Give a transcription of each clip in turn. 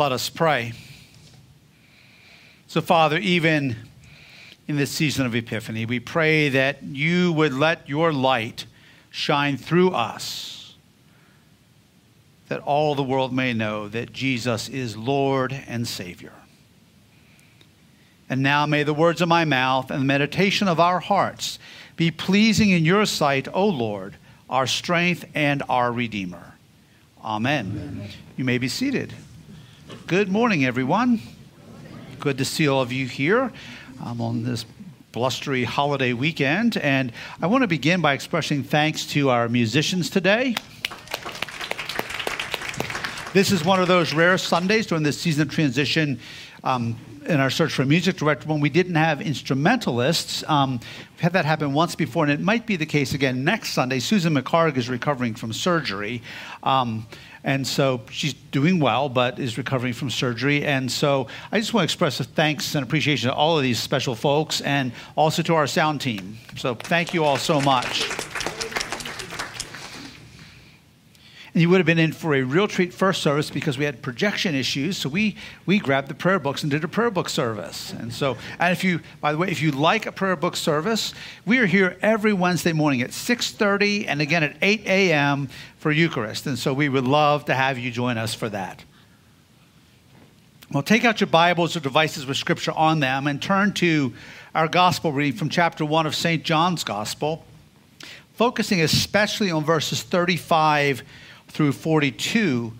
Let us pray. So, Father, even in this season of Epiphany, we pray that you would let your light shine through us, that all the world may know that Jesus is Lord and Savior. And now may the words of my mouth and the meditation of our hearts be pleasing in your sight, O Lord, our strength and our Redeemer. Amen. Amen. You may be seated. Good morning, everyone. Good to see all of you here I'm on this blustery holiday weekend. And I want to begin by expressing thanks to our musicians today. This is one of those rare Sundays during this season of transition um, in our search for a music director when we didn't have instrumentalists. Um, we've had that happen once before, and it might be the case again next Sunday. Susan McCarg is recovering from surgery. Um, and so she's doing well, but is recovering from surgery. And so I just want to express a thanks and appreciation to all of these special folks and also to our sound team. So thank you all so much. And you would have been in for a real treat first service because we had projection issues. So we, we grabbed the prayer books and did a prayer book service. And so, and if you, by the way, if you like a prayer book service, we are here every Wednesday morning at 6.30 and again at 8 a.m. for Eucharist. And so we would love to have you join us for that. Well, take out your Bibles or devices with scripture on them and turn to our gospel reading from chapter 1 of St. John's Gospel, focusing especially on verses 35 through 42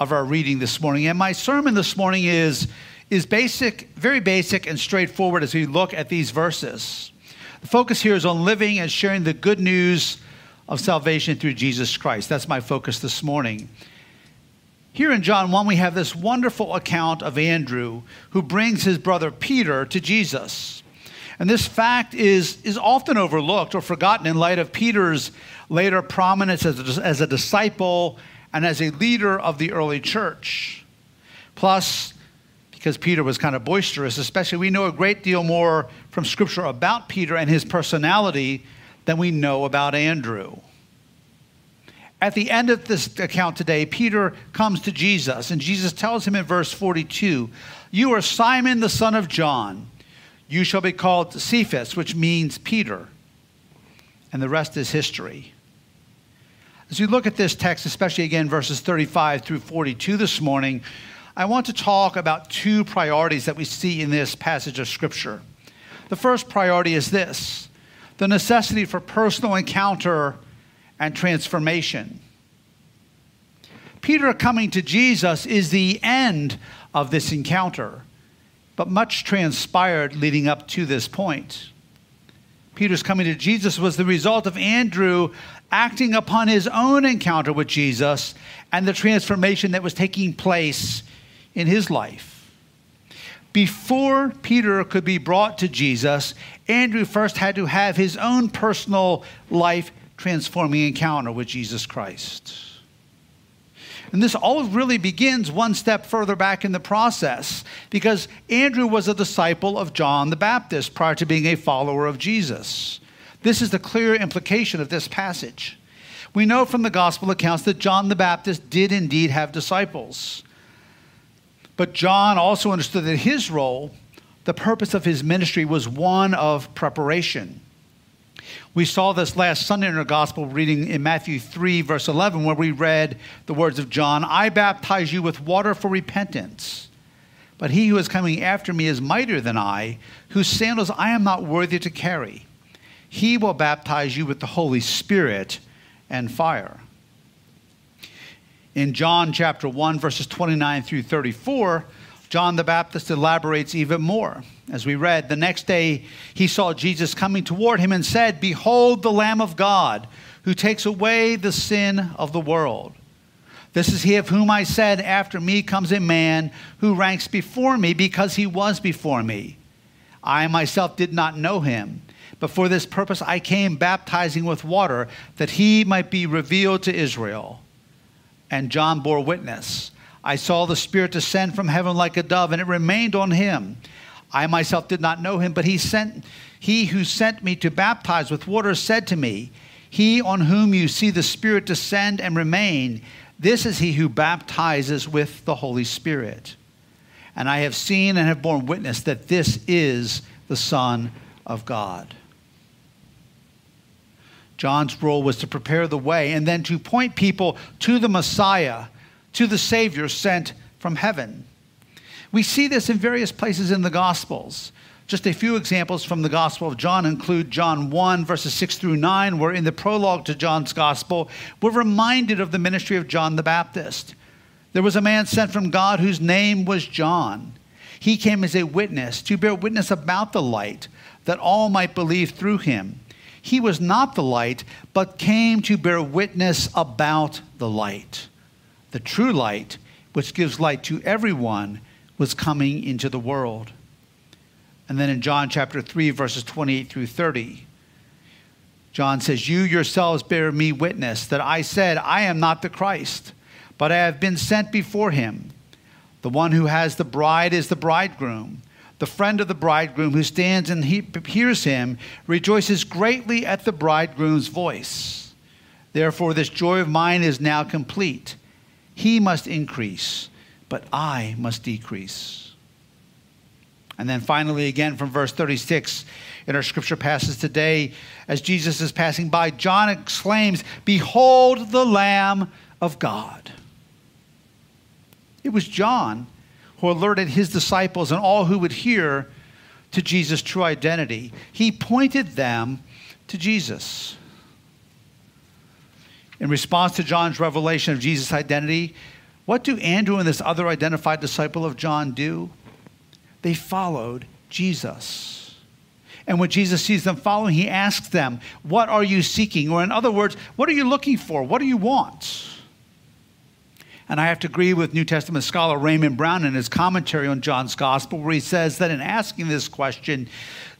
of our reading this morning. And my sermon this morning is, is basic, very basic and straightforward as we look at these verses. The focus here is on living and sharing the good news of salvation through Jesus Christ. That's my focus this morning. Here in John 1, we have this wonderful account of Andrew who brings his brother Peter to Jesus. And this fact is, is often overlooked or forgotten in light of Peter's later prominence as a, as a disciple and as a leader of the early church. Plus, because Peter was kind of boisterous, especially, we know a great deal more from Scripture about Peter and his personality than we know about Andrew. At the end of this account today, Peter comes to Jesus, and Jesus tells him in verse 42 You are Simon the son of John. You shall be called Cephas, which means Peter. And the rest is history. As we look at this text, especially again verses 35 through 42 this morning, I want to talk about two priorities that we see in this passage of Scripture. The first priority is this the necessity for personal encounter and transformation. Peter coming to Jesus is the end of this encounter, but much transpired leading up to this point. Peter's coming to Jesus was the result of Andrew acting upon his own encounter with Jesus and the transformation that was taking place in his life. Before Peter could be brought to Jesus, Andrew first had to have his own personal life transforming encounter with Jesus Christ. And this all really begins one step further back in the process because Andrew was a disciple of John the Baptist prior to being a follower of Jesus. This is the clear implication of this passage. We know from the gospel accounts that John the Baptist did indeed have disciples. But John also understood that his role, the purpose of his ministry, was one of preparation. We saw this last Sunday in our gospel reading in Matthew 3, verse 11, where we read the words of John I baptize you with water for repentance. But he who is coming after me is mightier than I, whose sandals I am not worthy to carry. He will baptize you with the Holy Spirit and fire. In John chapter 1, verses 29 through 34, John the Baptist elaborates even more. As we read, the next day he saw Jesus coming toward him and said, Behold the Lamb of God, who takes away the sin of the world. This is he of whom I said, After me comes a man who ranks before me because he was before me. I myself did not know him, but for this purpose I came baptizing with water, that he might be revealed to Israel. And John bore witness. I saw the Spirit descend from heaven like a dove, and it remained on him. I myself did not know him, but he sent he who sent me to baptize with water said to me, He on whom you see the Spirit descend and remain, this is he who baptizes with the Holy Spirit. and I have seen and have borne witness that this is the Son of God. John's role was to prepare the way and then to point people to the Messiah, to the Savior sent from heaven. We see this in various places in the Gospels. Just a few examples from the Gospel of John include John 1, verses 6 through 9, where in the prologue to John's Gospel, we're reminded of the ministry of John the Baptist. There was a man sent from God whose name was John. He came as a witness to bear witness about the light, that all might believe through him. He was not the light, but came to bear witness about the light. The true light, which gives light to everyone, was coming into the world. And then in John chapter 3, verses 28 through 30, John says, You yourselves bear me witness that I said, I am not the Christ, but I have been sent before him. The one who has the bride is the bridegroom. The friend of the bridegroom who stands and he hears him rejoices greatly at the bridegroom's voice. Therefore, this joy of mine is now complete. He must increase, but I must decrease. And then finally, again from verse 36 in our scripture passage today, as Jesus is passing by, John exclaims, Behold the Lamb of God. It was John who alerted his disciples and all who would hear to Jesus' true identity. He pointed them to Jesus. In response to John's revelation of Jesus' identity, what do Andrew and this other identified disciple of John do? they followed Jesus. And when Jesus sees them following, he asks them, What are you seeking? Or, in other words, what are you looking for? What do you want? And I have to agree with New Testament scholar Raymond Brown in his commentary on John's Gospel, where he says that in asking this question,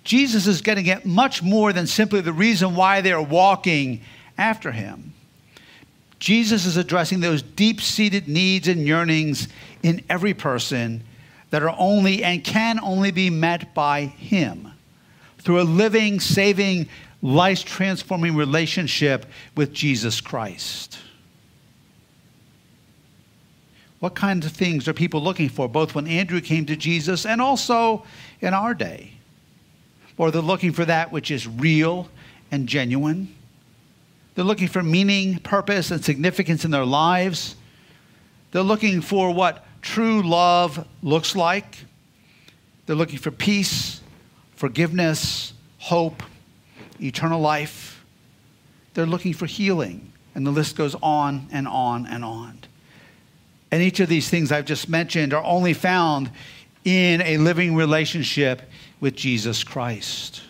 Jesus is getting at much more than simply the reason why they are walking after him. Jesus is addressing those deep seated needs and yearnings in every person that are only and can only be met by Him through a living, saving, life transforming relationship with Jesus Christ. What kinds of things are people looking for, both when Andrew came to Jesus and also in our day? Or they're looking for that which is real and genuine. They're looking for meaning, purpose, and significance in their lives. They're looking for what true love looks like. They're looking for peace, forgiveness, hope, eternal life. They're looking for healing. And the list goes on and on and on. And each of these things I've just mentioned are only found in a living relationship with Jesus Christ.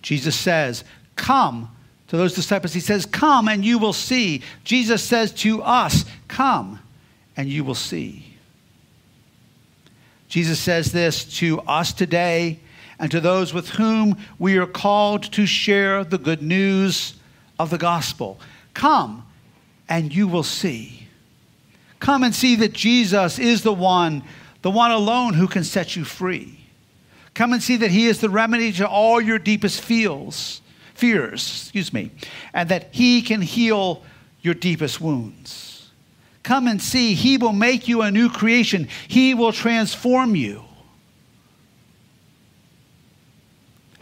Jesus says, Come to those disciples, he says, Come and you will see. Jesus says to us, Come and you will see. Jesus says this to us today and to those with whom we are called to share the good news of the gospel. Come and you will see. Come and see that Jesus is the one, the one alone who can set you free. Come and see that he is the remedy to all your deepest feels fears, excuse me, and that He can heal your deepest wounds. Come and see, He will make you a new creation, He will transform you.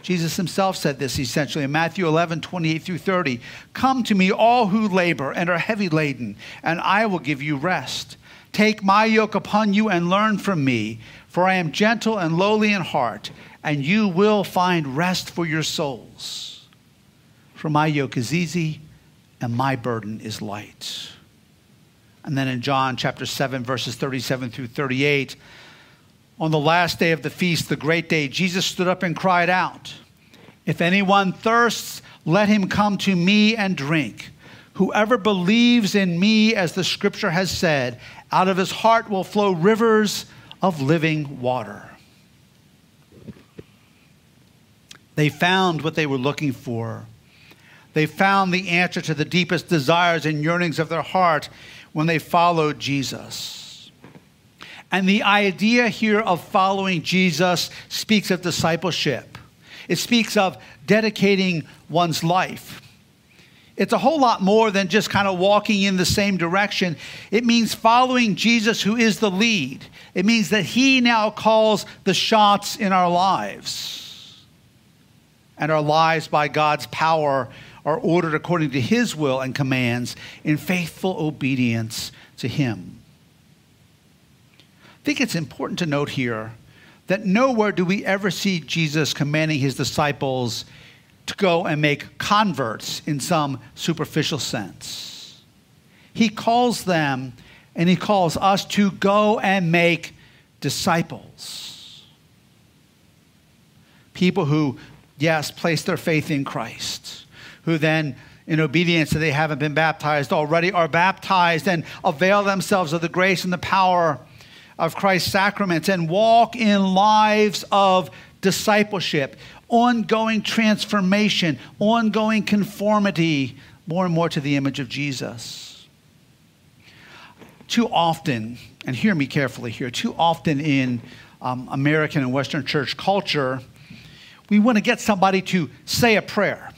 Jesus himself said this essentially in Matthew 11, 28 through 30. Come to me, all who labor and are heavy laden, and I will give you rest. Take my yoke upon you and learn from me, for I am gentle and lowly in heart, and you will find rest for your souls. For my yoke is easy and my burden is light. And then in John chapter 7, verses 37 through 38, on the last day of the feast, the great day, Jesus stood up and cried out, If anyone thirsts, let him come to me and drink. Whoever believes in me, as the scripture has said, out of his heart will flow rivers of living water. They found what they were looking for they found the answer to the deepest desires and yearnings of their heart when they followed Jesus. And the idea here of following Jesus speaks of discipleship, it speaks of dedicating one's life. It's a whole lot more than just kind of walking in the same direction. It means following Jesus, who is the lead. It means that he now calls the shots in our lives. And our lives, by God's power, are ordered according to his will and commands in faithful obedience to him. I think it's important to note here that nowhere do we ever see Jesus commanding his disciples to go and make converts in some superficial sense. He calls them and he calls us to go and make disciples. People who, yes, place their faith in Christ, who then, in obedience that they haven't been baptized already, are baptized and avail themselves of the grace and the power of Christ's sacraments and walk in lives of discipleship, ongoing transformation, ongoing conformity more and more to the image of Jesus. Too often, and hear me carefully here, too often in um, American and Western church culture, we want to get somebody to say a prayer,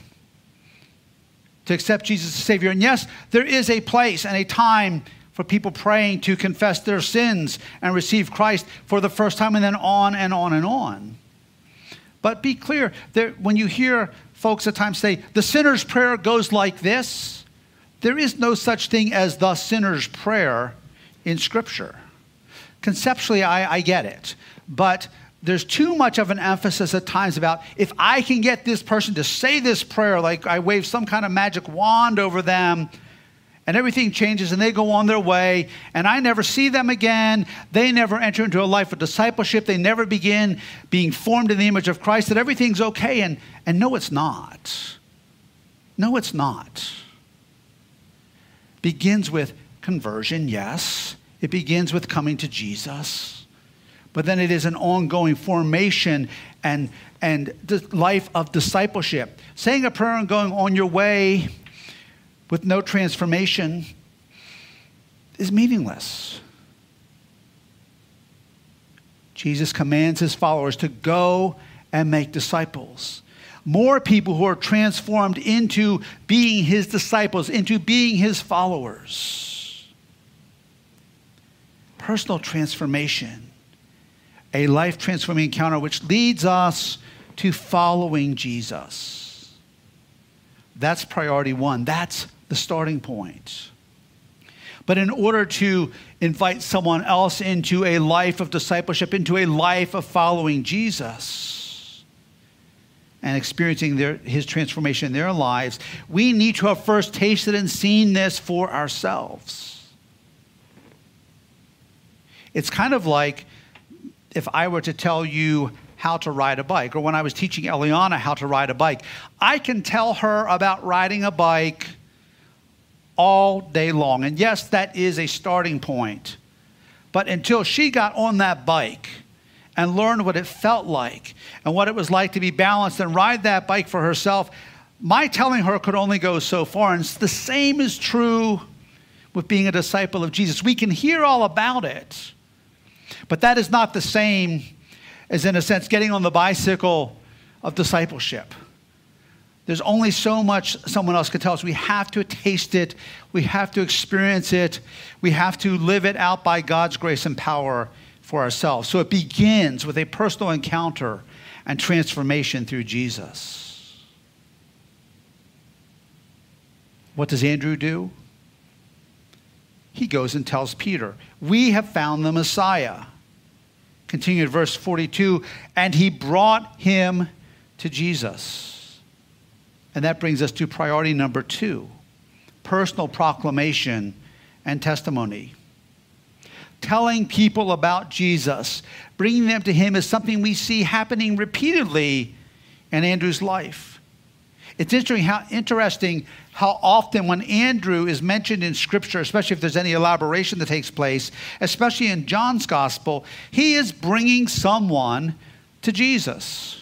to accept Jesus as Savior. And yes, there is a place and a time for people praying to confess their sins and receive Christ for the first time, and then on and on and on. But be clear, there, when you hear folks at times say, the sinner's prayer goes like this, there is no such thing as the sinner's prayer in Scripture. Conceptually, I, I get it. But there's too much of an emphasis at times about if I can get this person to say this prayer, like I wave some kind of magic wand over them, and everything changes and they go on their way and i never see them again. They never enter into a life of discipleship. They never begin being formed in the image of christ that everything's okay and, and no it's not. No it's not. Begins with conversion yes. It begins with coming to jesus but then it is an ongoing formation and and the life of discipleship saying a prayer and going on your way with no transformation is meaningless. Jesus commands his followers to go and make disciples. More people who are transformed into being his disciples, into being his followers. Personal transformation, a life transforming encounter which leads us to following Jesus. That's priority one. That's the starting point. But in order to invite someone else into a life of discipleship, into a life of following Jesus and experiencing their, his transformation in their lives, we need to have first tasted and seen this for ourselves. It's kind of like if I were to tell you how to ride a bike, or when I was teaching Eliana how to ride a bike, I can tell her about riding a bike all day long. And yes, that is a starting point. But until she got on that bike and learned what it felt like and what it was like to be balanced and ride that bike for herself, my telling her could only go so far. And the same is true with being a disciple of Jesus. We can hear all about it, but that is not the same as, in a sense, getting on the bicycle of discipleship. There's only so much someone else can tell us. We have to taste it. We have to experience it. We have to live it out by God's grace and power for ourselves. So it begins with a personal encounter and transformation through Jesus. What does Andrew do? He goes and tells Peter, We have found the Messiah. Continue at verse 42 and he brought him to Jesus. And that brings us to priority number two personal proclamation and testimony. Telling people about Jesus, bringing them to Him, is something we see happening repeatedly in Andrew's life. It's interesting how, interesting how often when Andrew is mentioned in Scripture, especially if there's any elaboration that takes place, especially in John's Gospel, he is bringing someone to Jesus.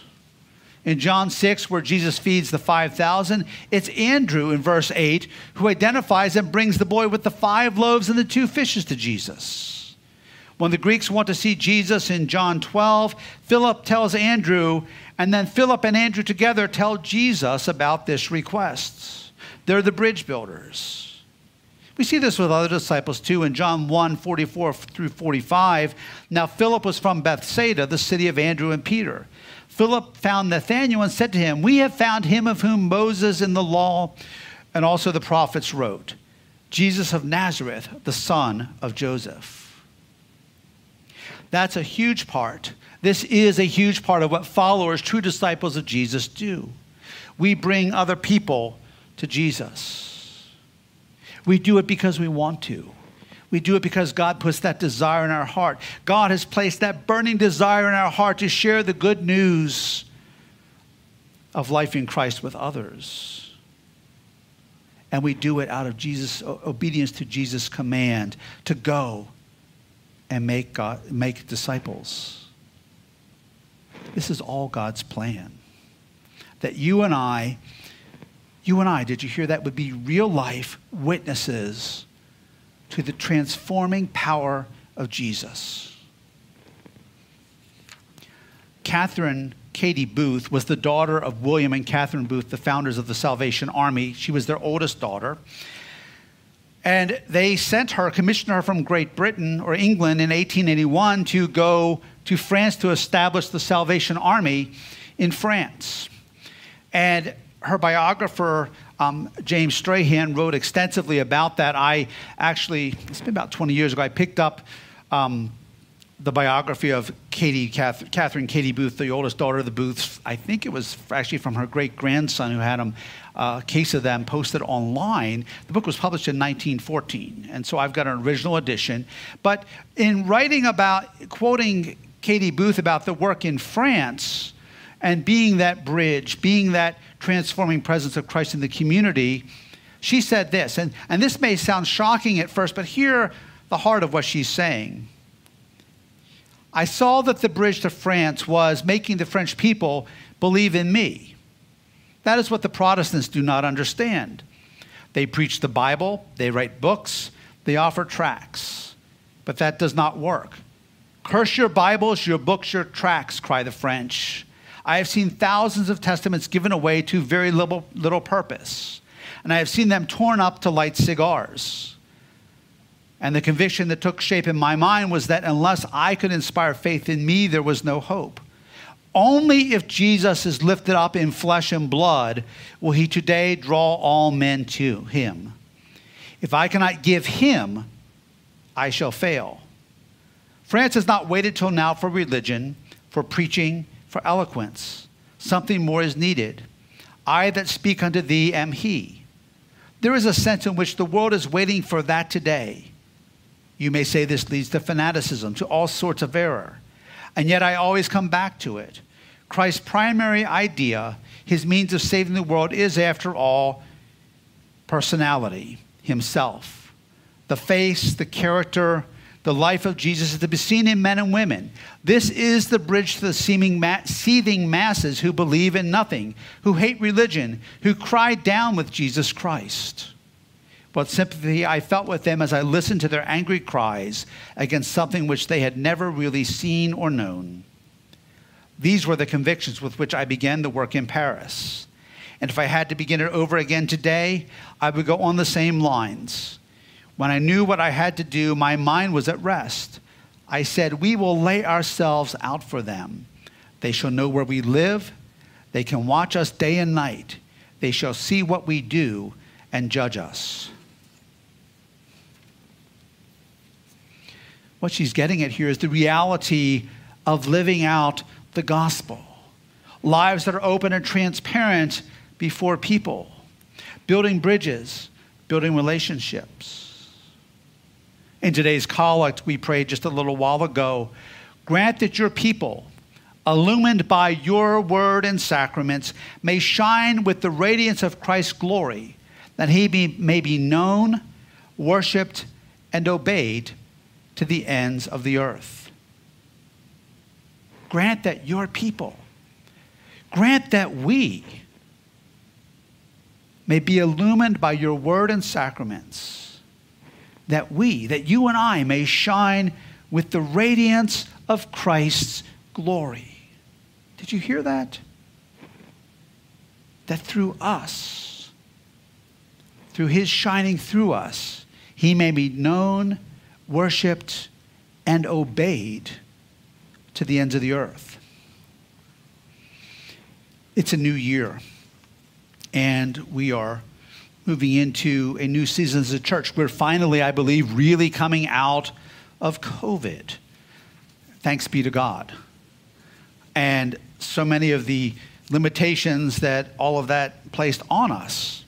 In John 6, where Jesus feeds the 5,000, it's Andrew in verse 8 who identifies and brings the boy with the five loaves and the two fishes to Jesus. When the Greeks want to see Jesus in John 12, Philip tells Andrew, and then Philip and Andrew together tell Jesus about this request. They're the bridge builders. We see this with other disciples too in John 1 44 through 45. Now, Philip was from Bethsaida, the city of Andrew and Peter. Philip found Nathanael and said to him, We have found him of whom Moses in the law and also the prophets wrote, Jesus of Nazareth, the son of Joseph. That's a huge part. This is a huge part of what followers, true disciples of Jesus, do. We bring other people to Jesus. We do it because we want to. We do it because God puts that desire in our heart. God has placed that burning desire in our heart to share the good news of life in Christ with others. And we do it out of Jesus obedience to Jesus' command to go and make God make disciples. This is all God's plan. That you and I you and I, did you hear that, would be real life witnesses to the transforming power of Jesus. Catherine Katie Booth was the daughter of William and Catherine Booth, the founders of the Salvation Army. She was their oldest daughter. And they sent her, commissioned her from Great Britain or England in 1881 to go to France to establish the Salvation Army in France. And her biographer, um, James Strahan, wrote extensively about that. I actually, it's been about 20 years ago, I picked up um, the biography of Katie, Catherine Katie Booth, the oldest daughter of the Booths. I think it was actually from her great grandson who had them, uh, a case of them posted online. The book was published in 1914, and so I've got an original edition. But in writing about, quoting Katie Booth about the work in France and being that bridge, being that transforming presence of Christ in the community, she said this, and, and this may sound shocking at first, but hear the heart of what she's saying. I saw that the bridge to France was making the French people believe in me. That is what the Protestants do not understand. They preach the Bible, they write books, they offer tracts, but that does not work. Curse your Bibles, your books, your tracts, cry the French. I have seen thousands of testaments given away to very little, little purpose, and I have seen them torn up to light cigars. And the conviction that took shape in my mind was that unless I could inspire faith in me, there was no hope. Only if Jesus is lifted up in flesh and blood will he today draw all men to him. If I cannot give him, I shall fail. France has not waited till now for religion, for preaching, for eloquence. Something more is needed. I that speak unto thee am he. There is a sense in which the world is waiting for that today. You may say this leads to fanaticism, to all sorts of error. And yet I always come back to it. Christ's primary idea, his means of saving the world, is, after all, personality, himself. The face, the character, the life of Jesus is to be seen in men and women. This is the bridge to the seeming ma- seething masses who believe in nothing, who hate religion, who cry down with Jesus Christ. What sympathy I felt with them as I listened to their angry cries against something which they had never really seen or known. These were the convictions with which I began the work in Paris. And if I had to begin it over again today, I would go on the same lines. When I knew what I had to do, my mind was at rest. I said, We will lay ourselves out for them. They shall know where we live. They can watch us day and night. They shall see what we do and judge us. What she's getting at here is the reality of living out the gospel. Lives that are open and transparent before people, building bridges, building relationships. In today's collect, we prayed just a little while ago grant that your people, illumined by your word and sacraments, may shine with the radiance of Christ's glory, that he be, may be known, worshiped, and obeyed to the ends of the earth. Grant that your people, grant that we may be illumined by your word and sacraments that we, that you and I may shine with the radiance of Christ's glory. Did you hear that? That through us, through his shining through us, he may be known, worshiped, and obeyed to the ends of the earth. It's a new year, and we are moving into a new season as a church. We're finally, I believe, really coming out of COVID. Thanks be to God. And so many of the limitations that all of that placed on us.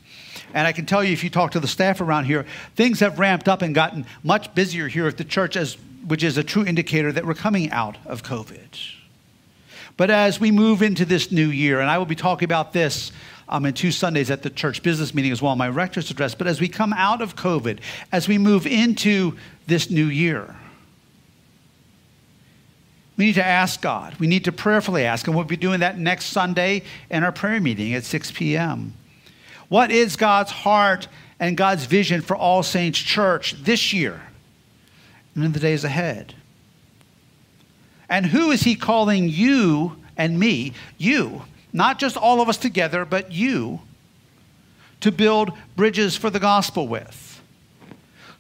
And I can tell you, if you talk to the staff around here, things have ramped up and gotten much busier here at the church, as, which is a true indicator that we're coming out of COVID. But as we move into this new year, and I will be talking about this um, in two Sundays at the church business meeting as well, my rector's address, but as we come out of COVID, as we move into this new year, we need to ask God. We need to prayerfully ask, and we'll be doing that next Sunday in our prayer meeting at 6 p.m. What is God's heart and God's vision for All Saints Church this year and in the days ahead? And who is he calling you and me, you, not just all of us together, but you, to build bridges for the gospel with?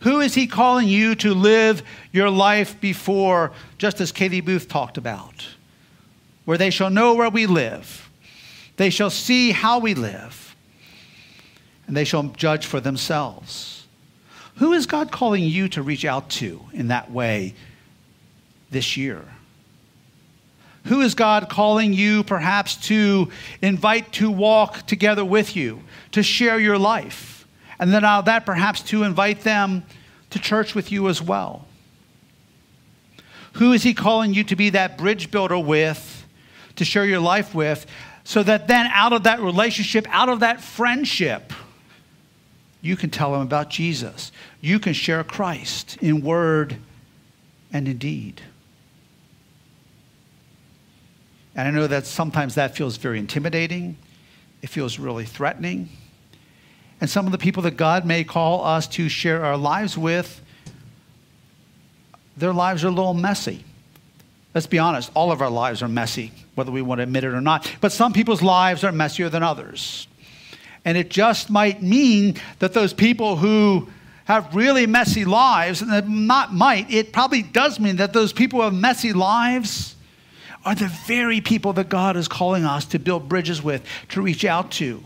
Who is he calling you to live your life before, just as Katie Booth talked about? Where they shall know where we live, they shall see how we live, and they shall judge for themselves. Who is God calling you to reach out to in that way this year? Who is God calling you perhaps to invite to walk together with you, to share your life? And then out of that, perhaps to invite them to church with you as well. Who is He calling you to be that bridge builder with, to share your life with, so that then out of that relationship, out of that friendship, you can tell them about Jesus. You can share Christ in word and in deed. And I know that sometimes that feels very intimidating. It feels really threatening. And some of the people that God may call us to share our lives with, their lives are a little messy. Let's be honest, all of our lives are messy, whether we want to admit it or not. But some people's lives are messier than others. And it just might mean that those people who have really messy lives, and not might, it probably does mean that those people who have messy lives are the very people that God is calling us to build bridges with, to reach out to,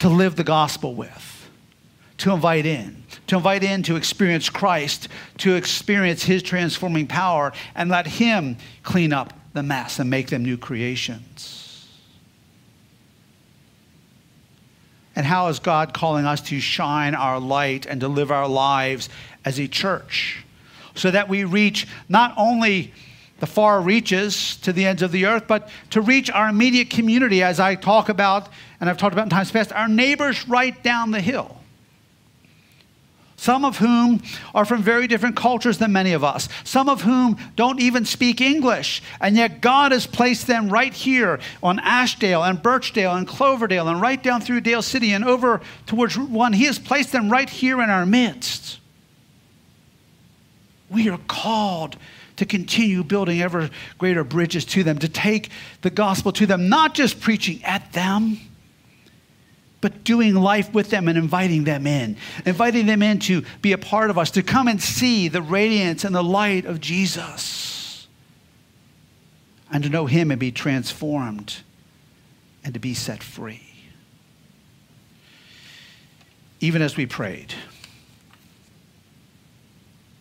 to live the gospel with, to invite in, to invite in to experience Christ, to experience His transforming power, and let Him clean up the mess and make them new creations. And how is God calling us to shine our light and to live our lives as a church so that we reach not only the far reaches to the ends of the earth, but to reach our immediate community, as I talk about, and I've talked about in times past, our neighbors right down the hill. Some of whom are from very different cultures than many of us. Some of whom don't even speak English. And yet God has placed them right here on Ashdale and Birchdale and Cloverdale and right down through Dale City and over towards Route 1. He has placed them right here in our midst. We are called to continue building ever greater bridges to them, to take the gospel to them, not just preaching at them, but doing life with them and inviting them in, inviting them in to be a part of us, to come and see the radiance and the light of Jesus, and to know Him and be transformed and to be set free. Even as we prayed,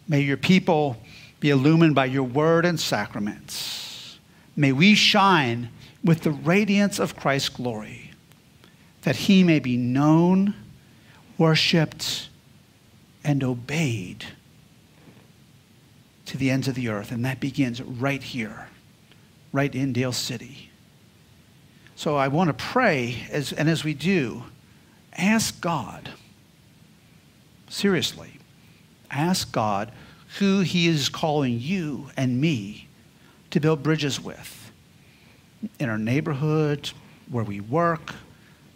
may your people be illumined by your word and sacraments. May we shine with the radiance of Christ's glory, that he may be known, worshiped, and obeyed to the ends of the earth. And that begins right here, right in Dale City. So I want to pray, as, and as we do, ask God, seriously, ask God who He is calling you and me to build bridges with in our neighborhood, where we work,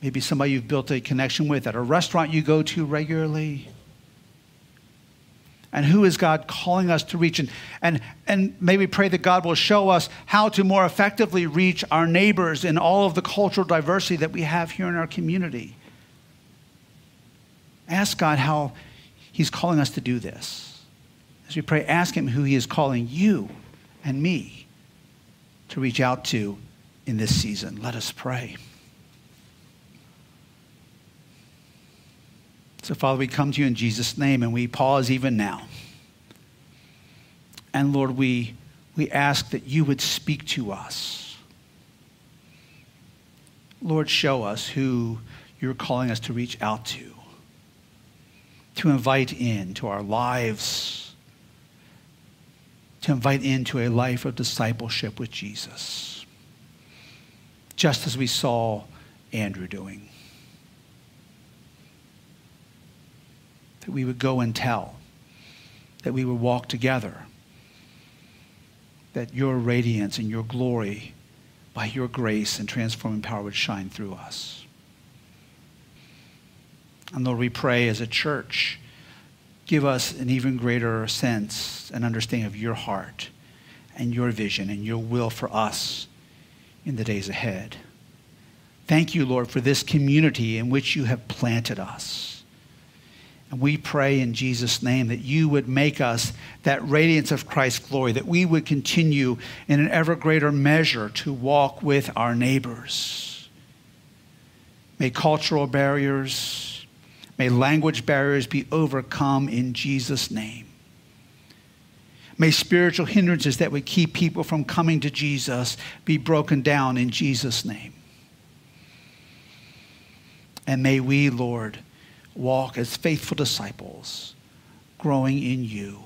maybe somebody you've built a connection with at a restaurant you go to regularly. And who is God calling us to reach? And, and, and maybe pray that God will show us how to more effectively reach our neighbors in all of the cultural diversity that we have here in our community. Ask God how He's calling us to do this. As we pray, ask Him who He is calling you and me to reach out to in this season. Let us pray. So, Father, we come to you in Jesus' name and we pause even now. And Lord, we, we ask that you would speak to us. Lord, show us who you're calling us to reach out to, to invite into our lives, to invite into a life of discipleship with Jesus, just as we saw Andrew doing. That we would go and tell, that we would walk together that your radiance and your glory by your grace and transforming power would shine through us. And Lord, we pray as a church, give us an even greater sense and understanding of your heart and your vision and your will for us in the days ahead. Thank you, Lord, for this community in which you have planted us. And we pray in Jesus' name that you would make us that radiance of Christ's glory, that we would continue in an ever greater measure to walk with our neighbors. May cultural barriers, may language barriers be overcome in Jesus' name. May spiritual hindrances that would keep people from coming to Jesus be broken down in Jesus' name. And may we, Lord, walk as faithful disciples, growing in you.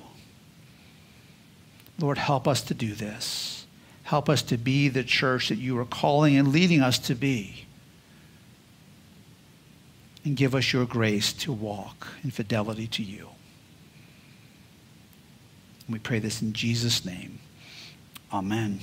Lord, help us to do this. Help us to be the church that you are calling and leading us to be. And give us your grace to walk in fidelity to you. And we pray this in Jesus' name. Amen.